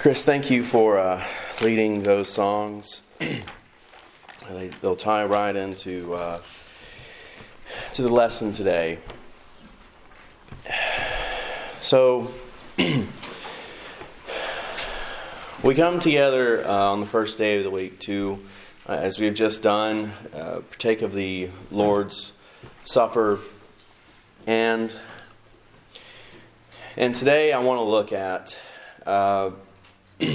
Chris, thank you for uh, leading those songs. they, will tie right into uh, to the lesson today. So, we come together uh, on the first day of the week to, uh, as we've just done, uh, partake of the Lord's Supper, and and today I want to look at uh,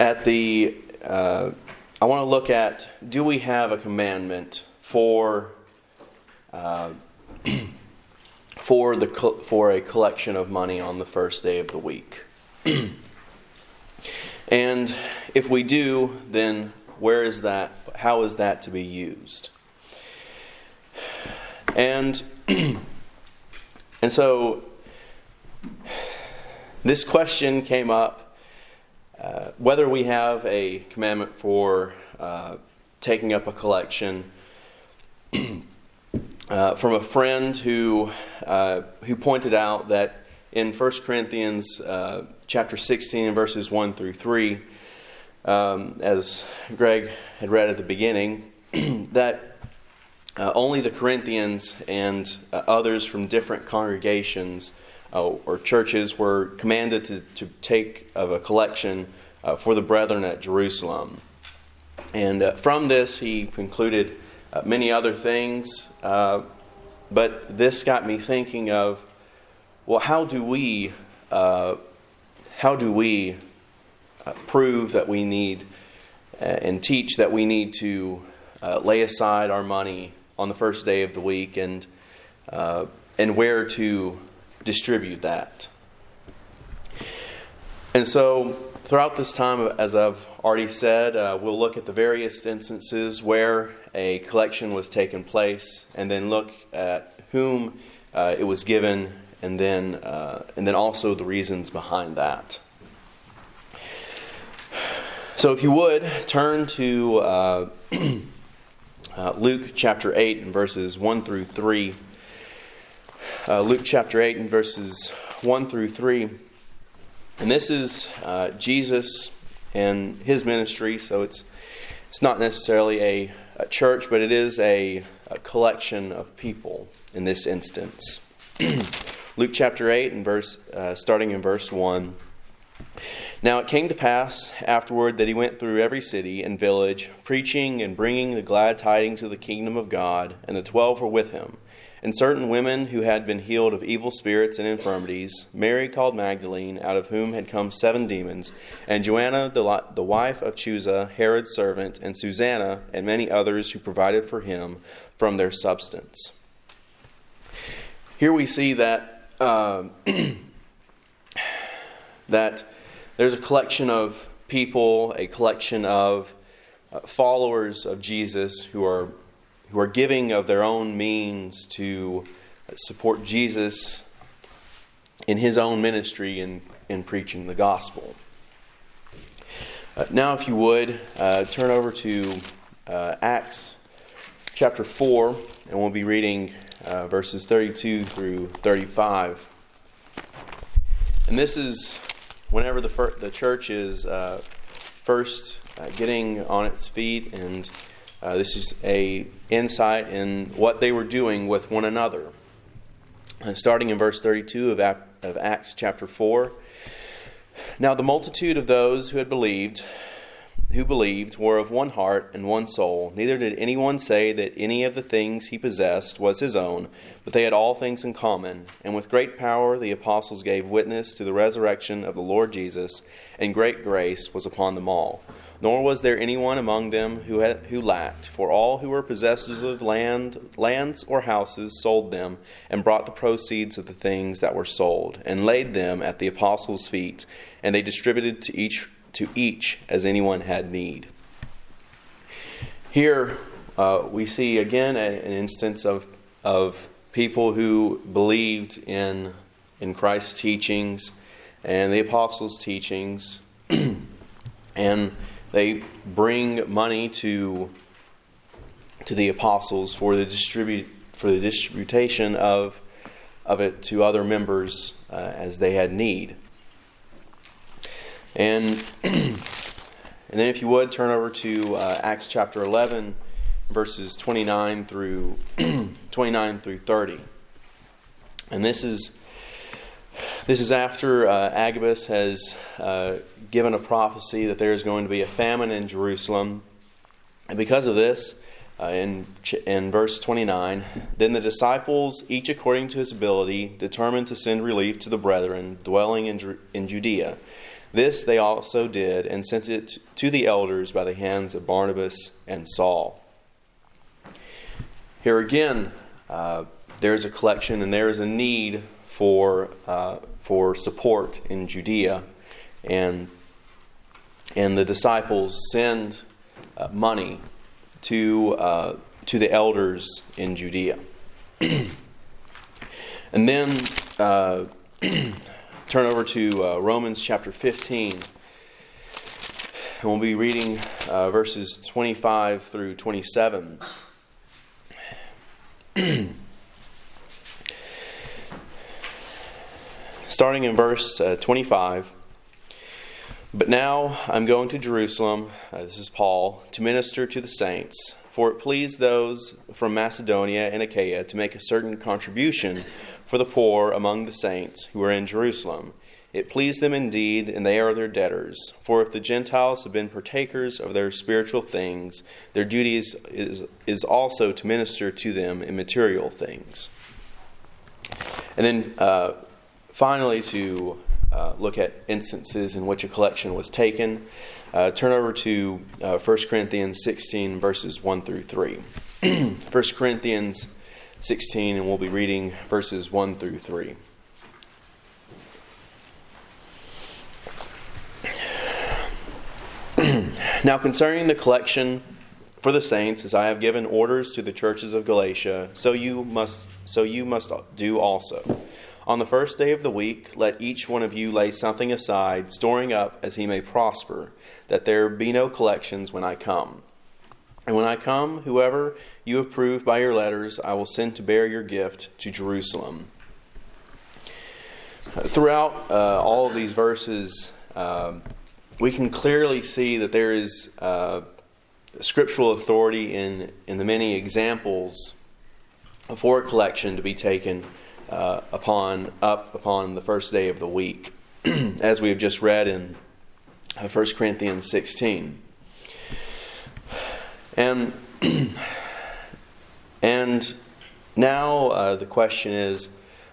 at the uh, I want to look at do we have a commandment for uh, for the for a collection of money on the first day of the week, and if we do, then where is that? How is that to be used? And and so this question came up uh, whether we have a commandment for uh, taking up a collection. Uh, from a friend who, uh, who pointed out that in 1 Corinthians uh, chapter 16 verses 1 through 3, um, as Greg had read at the beginning, that uh, only the Corinthians and others from different congregations uh, or churches were commanded to, to take of a collection uh, for the brethren at Jerusalem. And uh, from this, he concluded uh, many other things, uh, but this got me thinking of well, how do we, uh, how do we prove that we need and teach that we need to lay aside our money on the first day of the week and, and where to distribute that. And so, throughout this time, as I've already said, uh, we'll look at the various instances where a collection was taken place, and then look at whom uh, it was given, and then uh, and then also the reasons behind that. So, if you would turn to uh, uh, Luke chapter eight and verses one through three uh, Luke chapter 8 and verses 1 through 3. And this is uh, Jesus and his ministry, so it's, it's not necessarily a, a church, but it is a, a, collection of people in this instance. Luke chapter 8 and verse, uh, starting in verse 1. Now it came to pass afterward that he went through every city and village, preaching and bringing the glad tidings of the kingdom of God, and the twelve were with him and certain women who had been healed of evil spirits and infirmities, Mary called Magdalene, out of whom had come seven demons, and Joanna, the wife of Chuza, Herod's servant, and Susanna, and many others who provided for him from their substance. Here we see that uh, that there's a collection of people, a collection of uh, followers of Jesus who are who are giving of their own means to support Jesus in his own ministry in, in preaching the gospel. Uh, now, if you would, uh, turn over to uh, Acts chapter 4, and we'll be reading uh, verses 32 through 35. And this is whenever the, fir- the church is uh, first uh, getting on its feet and uh, this is a insight in what they were doing with one another. Uh, starting in verse 32 of, of Acts chapter 4. Now the multitude of those who had believed, who believed, were of one heart and one soul. Neither did anyone say that any of the things he possessed was his own, but they had all things in common. And with great power the apostles gave witness to the resurrection of the Lord Jesus, and great grace was upon them all. Nor was there anyone among them who, had, who lacked, for all who were possessors of land, lands or houses sold them, and brought the proceeds of the things that were sold, and laid them at the apostles' feet, and they distributed to each, to each as anyone had need. Here uh, we see again an instance of, of people who believed in, in Christ's teachings and the apostles' teachings. and they bring money to to the apostles for the distribute for the distribution of of it to other members uh, as they had need. And, and then, if you would, turn over to uh, Acts chapter 11, verses 29 through 29 through 30. And this is this is after uh, Agabus has uh, given a prophecy that there is going to be a famine in Jerusalem. And because of this, uh, in, in verse 29, then the disciples, each according to his ability, determined to send relief to the brethren dwelling in, in Judea. This they also did, and sent it to the elders by the hands of Barnabas and Saul. Here again, uh, there's a collection and there is a need for, uh, for support in Judea. And, and the disciples send uh, money to, uh, to the elders in Judea. and then uh, turn over to uh, Romans chapter 15. And we'll be reading uh, verses 25 through 27. Starting in verse uh, 25. But now I'm going to Jerusalem, uh, this is Paul, to minister to the saints. For it pleased those from Macedonia and Achaia to make a certain contribution for the poor among the saints who are in Jerusalem. It pleased them indeed, and they are their debtors. For if the Gentiles have been partakers of their spiritual things, their duty is, is, also to minister to them in material things. And then uh, finally, to uh, look at instances in which a collection was taken. Uh, turn over to uh, 1 Corinthians 16, verses 1 through 3. 1 Corinthians 16, and we'll be reading verses 1 through 3. now, concerning the collection for the saints, as I have given orders to the churches of Galatia, so you must so you must do also. On the first day of the week, let each one of you lay something aside, storing up as he may prosper, that there be no collections when I come. And when I come, whoever you approve by your letters, I will send to bear your gift to Jerusalem. Throughout uh, all of these verses, uh, we can clearly see that there is uh, scriptural authority in, in the many examples for a collection to be taken uh, upon up upon the first day of the week, as we have just read in uh, 1 Corinthians 16. And and now uh, the question is,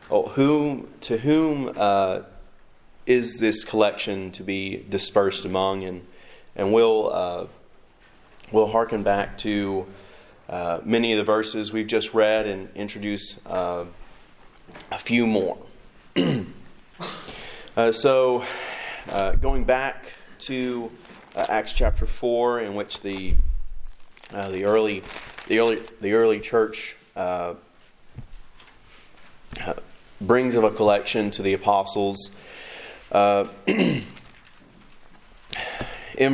oh, to whom uh, is this collection to be dispersed among? And and we'll uh, we'll hearken back to uh, many of the verses we've just read and introduce uh, a few more. uh, so, uh, going back to uh, Acts chapter four, in which the uh, the early the early the early church uh, uh, brings of a collection to the apostles. in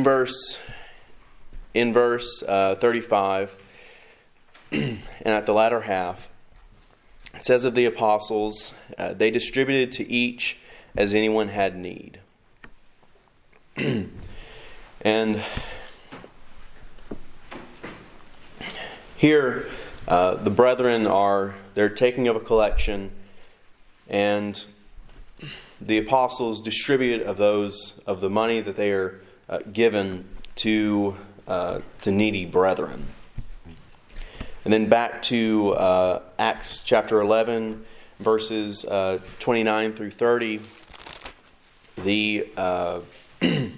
verse in verse 35 and at the latter half it says of the apostles, uh, they distributed to each as anyone had need. and here, uh, the brethren are they're taking up a collection, and the apostles distribute of those of the money that they are uh, given to uh, to needy brethren. And then back to uh, Acts chapter 11, verses uh, 29 through 30. The, uh, the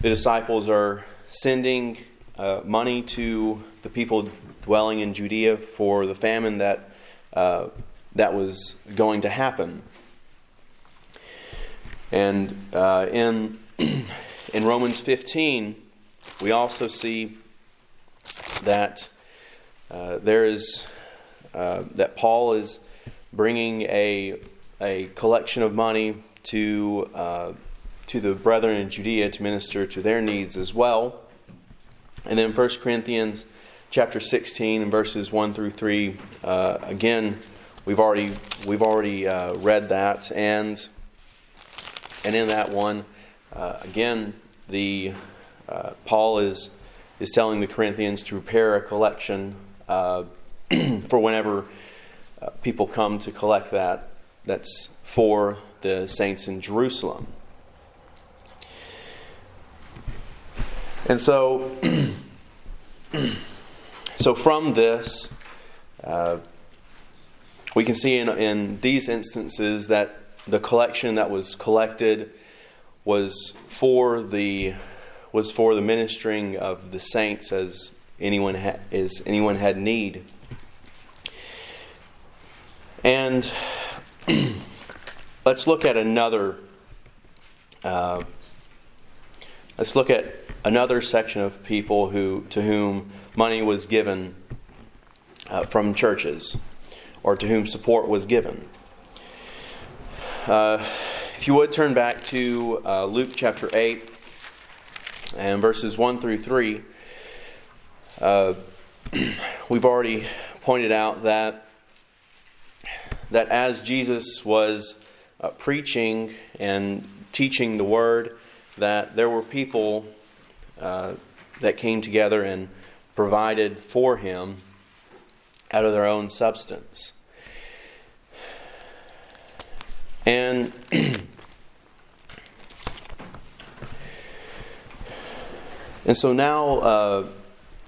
disciples are sending uh, money to the people dwelling in Judea for the famine that, uh, that was going to happen. And uh, in, in Romans 15, we also see that uh, there is uh, that Paul is bringing a a collection of money to uh, to the brethren in Judea to minister to their needs as well. And then 1 Corinthians chapter 16 and verses 1 through 3 uh, again we've already we've already uh, read that and and in that one again, the Paul is is telling the Corinthians to prepare a collection uh, for whenever uh, people come to collect that. That's for the saints in Jerusalem. And so, so from this, uh, we can see in, in these instances that the collection that was collected was for the was for the ministering of the saints as anyone ha- as anyone had need. And let's look at another. Uh, let's look at another section of people who to whom money was given uh, from churches, or to whom support was given. Uh, if you would turn back to uh, Luke chapter 8 and verses 1 through 3, uh, we've already pointed out that, that as Jesus was uh, preaching and teaching the word, that there were people uh, that came together and provided for him out of their own substance. And And so now uh,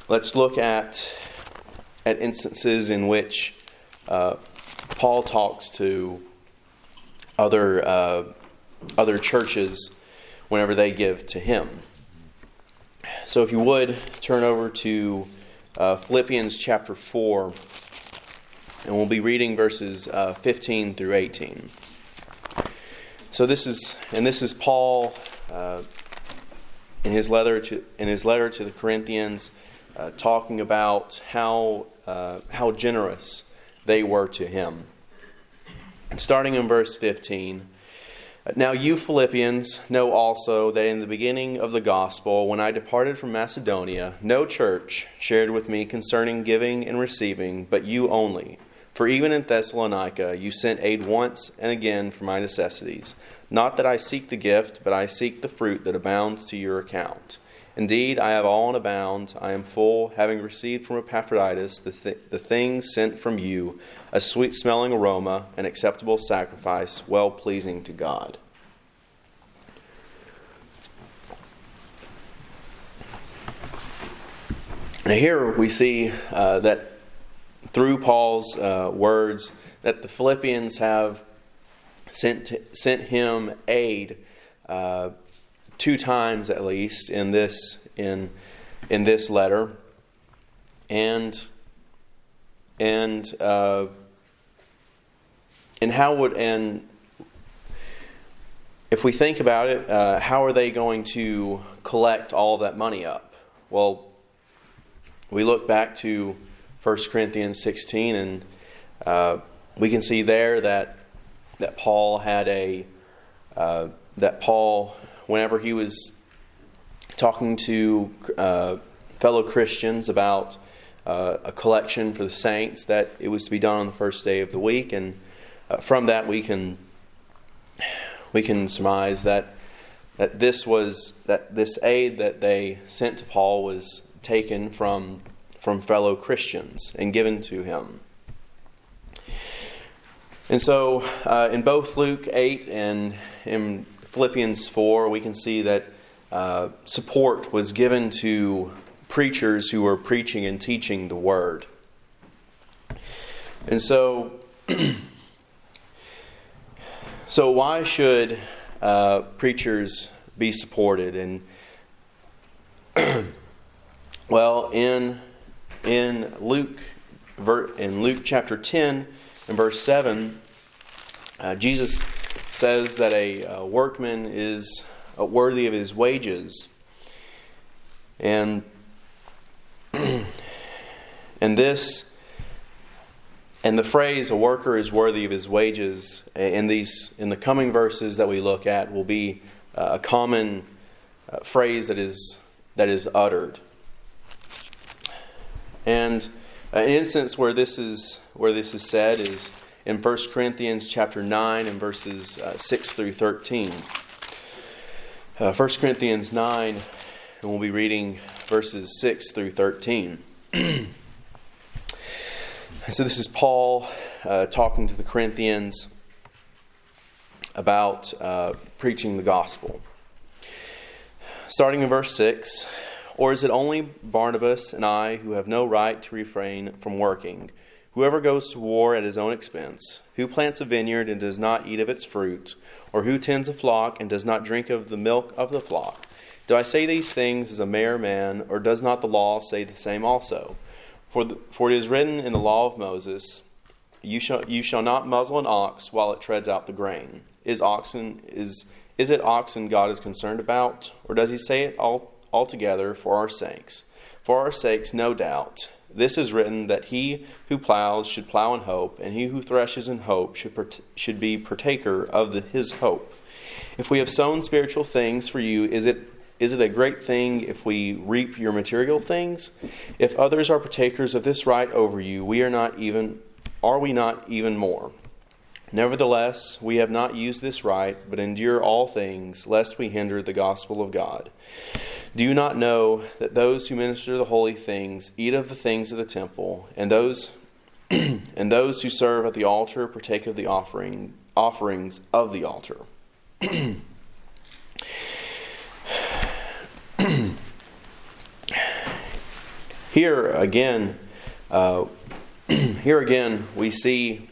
let's look at, at instances in which uh, Paul talks to other, uh, other churches whenever they give to him. So if you would, turn over to uh, Philippians chapter 4, and we'll be reading verses uh, 15 through 18. So this is, and this is Paul uh, in his letter to in his letter to the Corinthians, uh, talking about how uh, how generous they were to him. And starting in verse fifteen. Now, you Philippians know also that in the beginning of the gospel, when I departed from Macedonia, no church shared with me concerning giving and receiving, but you only. For even in Thessalonica, you sent aid once and again for my necessities. Not that I seek the gift, but I seek the fruit that abounds to your account. Indeed, I have all in abound. I am full, having received from Epaphroditus the, th- the things sent from you, a sweet smelling aroma, an acceptable sacrifice, well pleasing to God. Now, here we see uh, that through Paul's uh, words, that the Philippians have sent, sent him aid uh, two times at least in this, in, in this letter. And, and, uh, and how would, and if we think about it, uh, how are they going to collect all that money up? Well, we look back to 1 Corinthians 16, and uh, we can see there that that Paul had a uh, that Paul, whenever he was talking to uh, fellow Christians about uh, a collection for the saints, that it was to be done on the first day of the week, and uh, from that we can we can surmise that that this was that this aid that they sent to Paul was taken from from fellow Christians and given to him. And so, uh, in both Luke 8 and in Philippians 4, we can see that uh, support was given to preachers who were preaching and teaching the Word. And so, so why should uh, preachers be supported? And well, in in Luke in Luke chapter 10 in verse 7, uh, Jesus says that a, a workman is uh, worthy of his wages. And, and this, and the phrase "a worker is worthy of his wages" in these in the coming verses that we look at will be uh, a common uh, phrase that is that is uttered. And an instance where this is where this is said is in 1 Corinthians chapter 9 and verses uh, 6 through 13. uh, 1 Corinthians 9, and we'll be reading verses 6 through 13. so, this is Paul uh, talking to the Corinthians about uh, preaching the gospel. Starting in verse 6 Or is it only Barnabas and I who have no right to refrain from working? Whoever goes to war at his own expense, who plants a vineyard and does not eat of its fruit, or who tends a flock and does not drink of the milk of the flock? Do I say these things as a mere man, or does not the law say the same also? For, the, for it is written in the law of Moses, you shall, you shall not muzzle an ox while it treads out the grain. Is oxen is is it oxen God is concerned about, or does he say it all altogether for our sakes? For our sakes, no doubt. This is written that he who plows should plow in hope, and he who threshes in hope should, should be partaker of the, his hope. If we have sown spiritual things for you, is it, is it a great thing if we reap your material things? If others are partakers of this right over you, we are not even are we not even more? Nevertheless, we have not used this right, but endure all things, lest we hinder the gospel of God. Do you not know that those who minister the holy things eat of the things of the temple, and those and those who serve at the altar partake of the offering offerings of the altar? here again, uh, here again, we see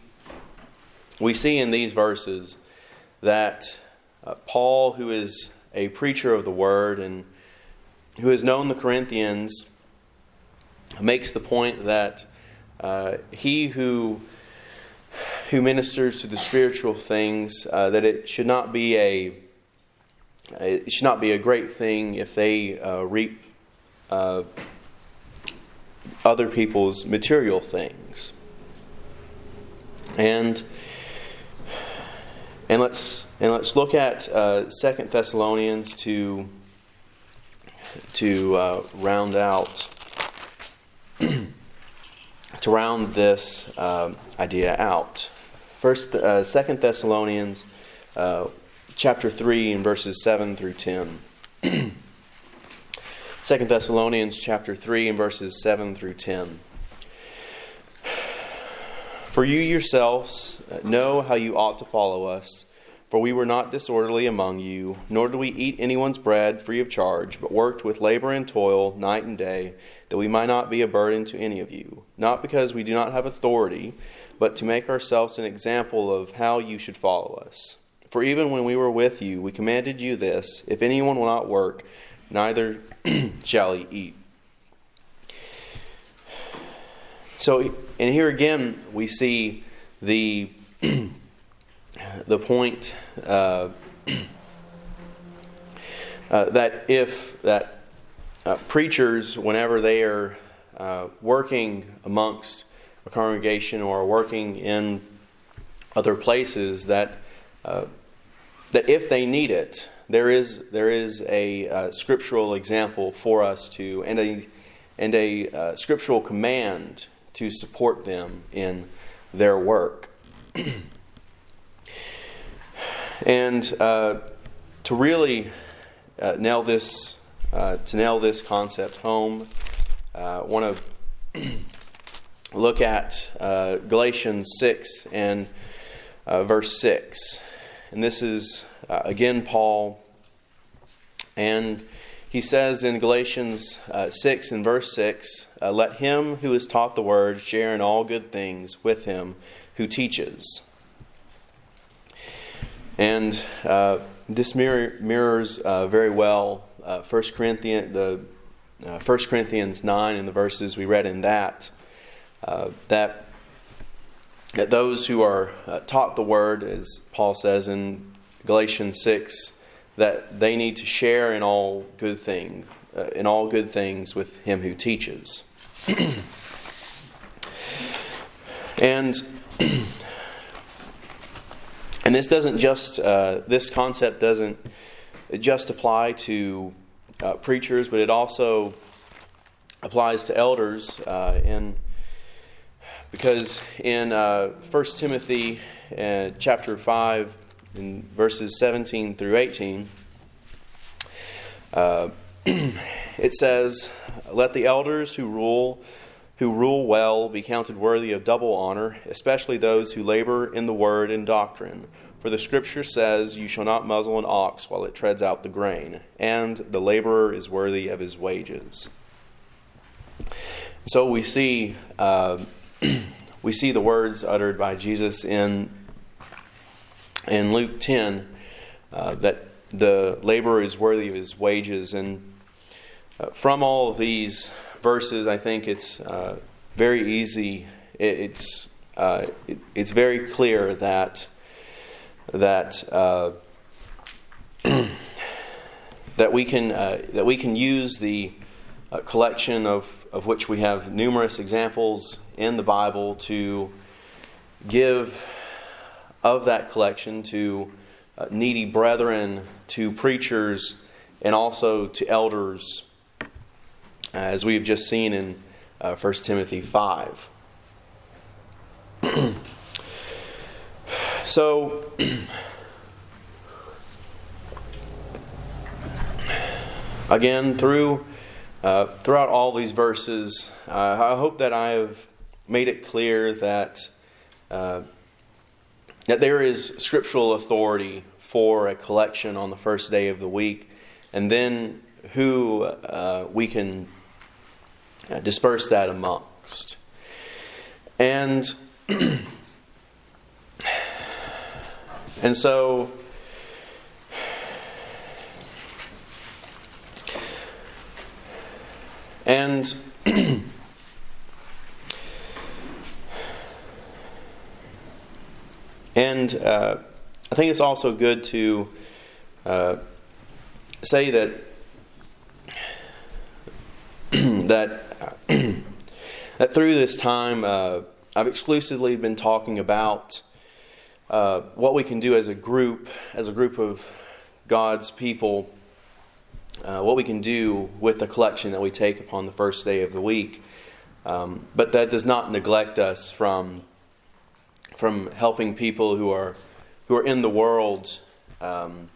we see in these verses that uh, Paul, who is a preacher of the word and who has known the Corinthians, makes the point that uh, he who who ministers to the spiritual things uh, that it should not be a it should not be a great thing if they uh, reap uh, other people's material things. And and let's and let's look at uh, Second Thessalonians to to uh, round out to round this um, idea out. First, uh, Second Thessalonians, uh, chapter three, and verses seven through ten. Second Thessalonians chapter three and verses seven through ten. For you yourselves know how you ought to follow us. For we were not disorderly among you, nor did we eat anyone's bread free of charge, but worked with labor and toil night and day, that we might not be a burden to any of you. Not because we do not have authority, but to make ourselves an example of how you should follow us. For even when we were with you, we commanded you this if anyone will not work, neither shall he eat. So, and here again, we see the the point uh, uh, that if that uh, preachers, whenever they are uh, working amongst a congregation or working in other places, that uh, that if they need it, there is there is a uh, scriptural example for us to and a and a scriptural command to support them in their work. and uh, to really uh, nail this uh, to nail this concept home, I uh, want to look at uh, Galatians six and uh, verse six, and this is again Paul, and he says in Galatians 6 and verse 6 uh, Let him who is taught the word share in all good things with him who teaches. And uh, this mirror, mirrors uh, very well uh, 1 Corinthians, the, 1 uh, Corinthians 9 and the verses we read in that. that that those who are taught the word, as Paul says in Galatians 6, that they need to share in all good thing, uh, in all good things with him who teaches. and and this doesn't just uh, this concept doesn't just apply to uh, preachers, but it also applies to elders. Uh, in because in uh, 1 Timothy uh, chapter five in verses 17 through 18, Uh, it says, Let the elders who rule who rule well be counted worthy of double honor, especially those who labor in the word and doctrine. For the scripture says, You shall not muzzle an ox while it treads out the grain, and the laborer is worthy of his wages. So we see, uh, we see the words uttered by Jesus in, in Luke 10 uh, that the laborer is worthy of his wages. And uh, from all of these verses, I think it's uh, very easy. It, it's uh, it, it's very clear that that uh, that we can uh, that we can use the uh, collection of of which we have numerous examples in the Bible to give of that collection to needy brethren, to preachers, and also to elders as we've just seen in uh, 1 Timothy 5. so, again, through uh, throughout all these verses, uh, I hope that I have made it clear that uh, that there is scriptural authority for a collection on the first day of the week, and then who uh, we can uh, disperse that amongst. And and so and and uh, I think it's also good to uh, say that that that through this time, uh, I've exclusively been talking about uh, what we can do as a group, as a group of God's people, uh, what we can do with the collection that we take upon the first day of the week. Um, but that does not neglect us from from helping people who are who are in the world, um,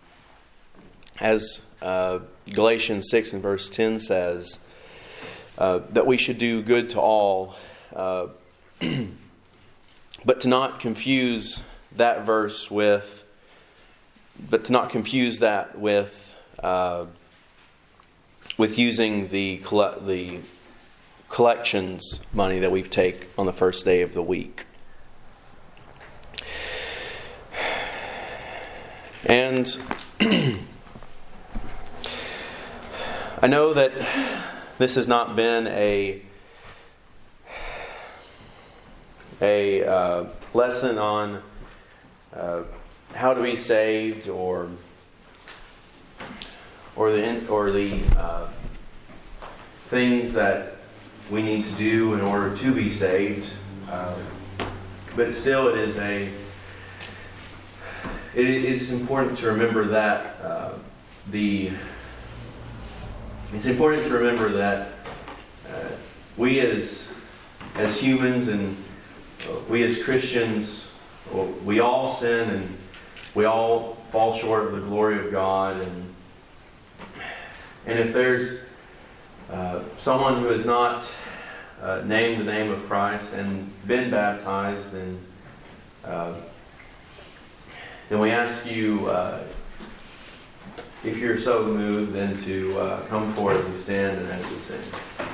as uh, Galatians six and verse ten says. Uh, that we should do good to all, uh, but to not confuse that verse with, but to not confuse that with, uh, with using the the collections money that we take on the first day of the week. And I know that this has not been a a uh, lesson on uh, how to be saved or or the or the uh, things that we need to do in order to be saved. Uh, but still, it is a it, it's important to remember that uh, the it's important to remember that uh, we as as humans and uh, we as Christians, we all sin and we all fall short of the glory of God. And and if there's uh, someone who has not uh, named the name of Christ and been baptized, then uh, then we ask you uh, if you're so moved, then to uh, come forward and stand and as we sing.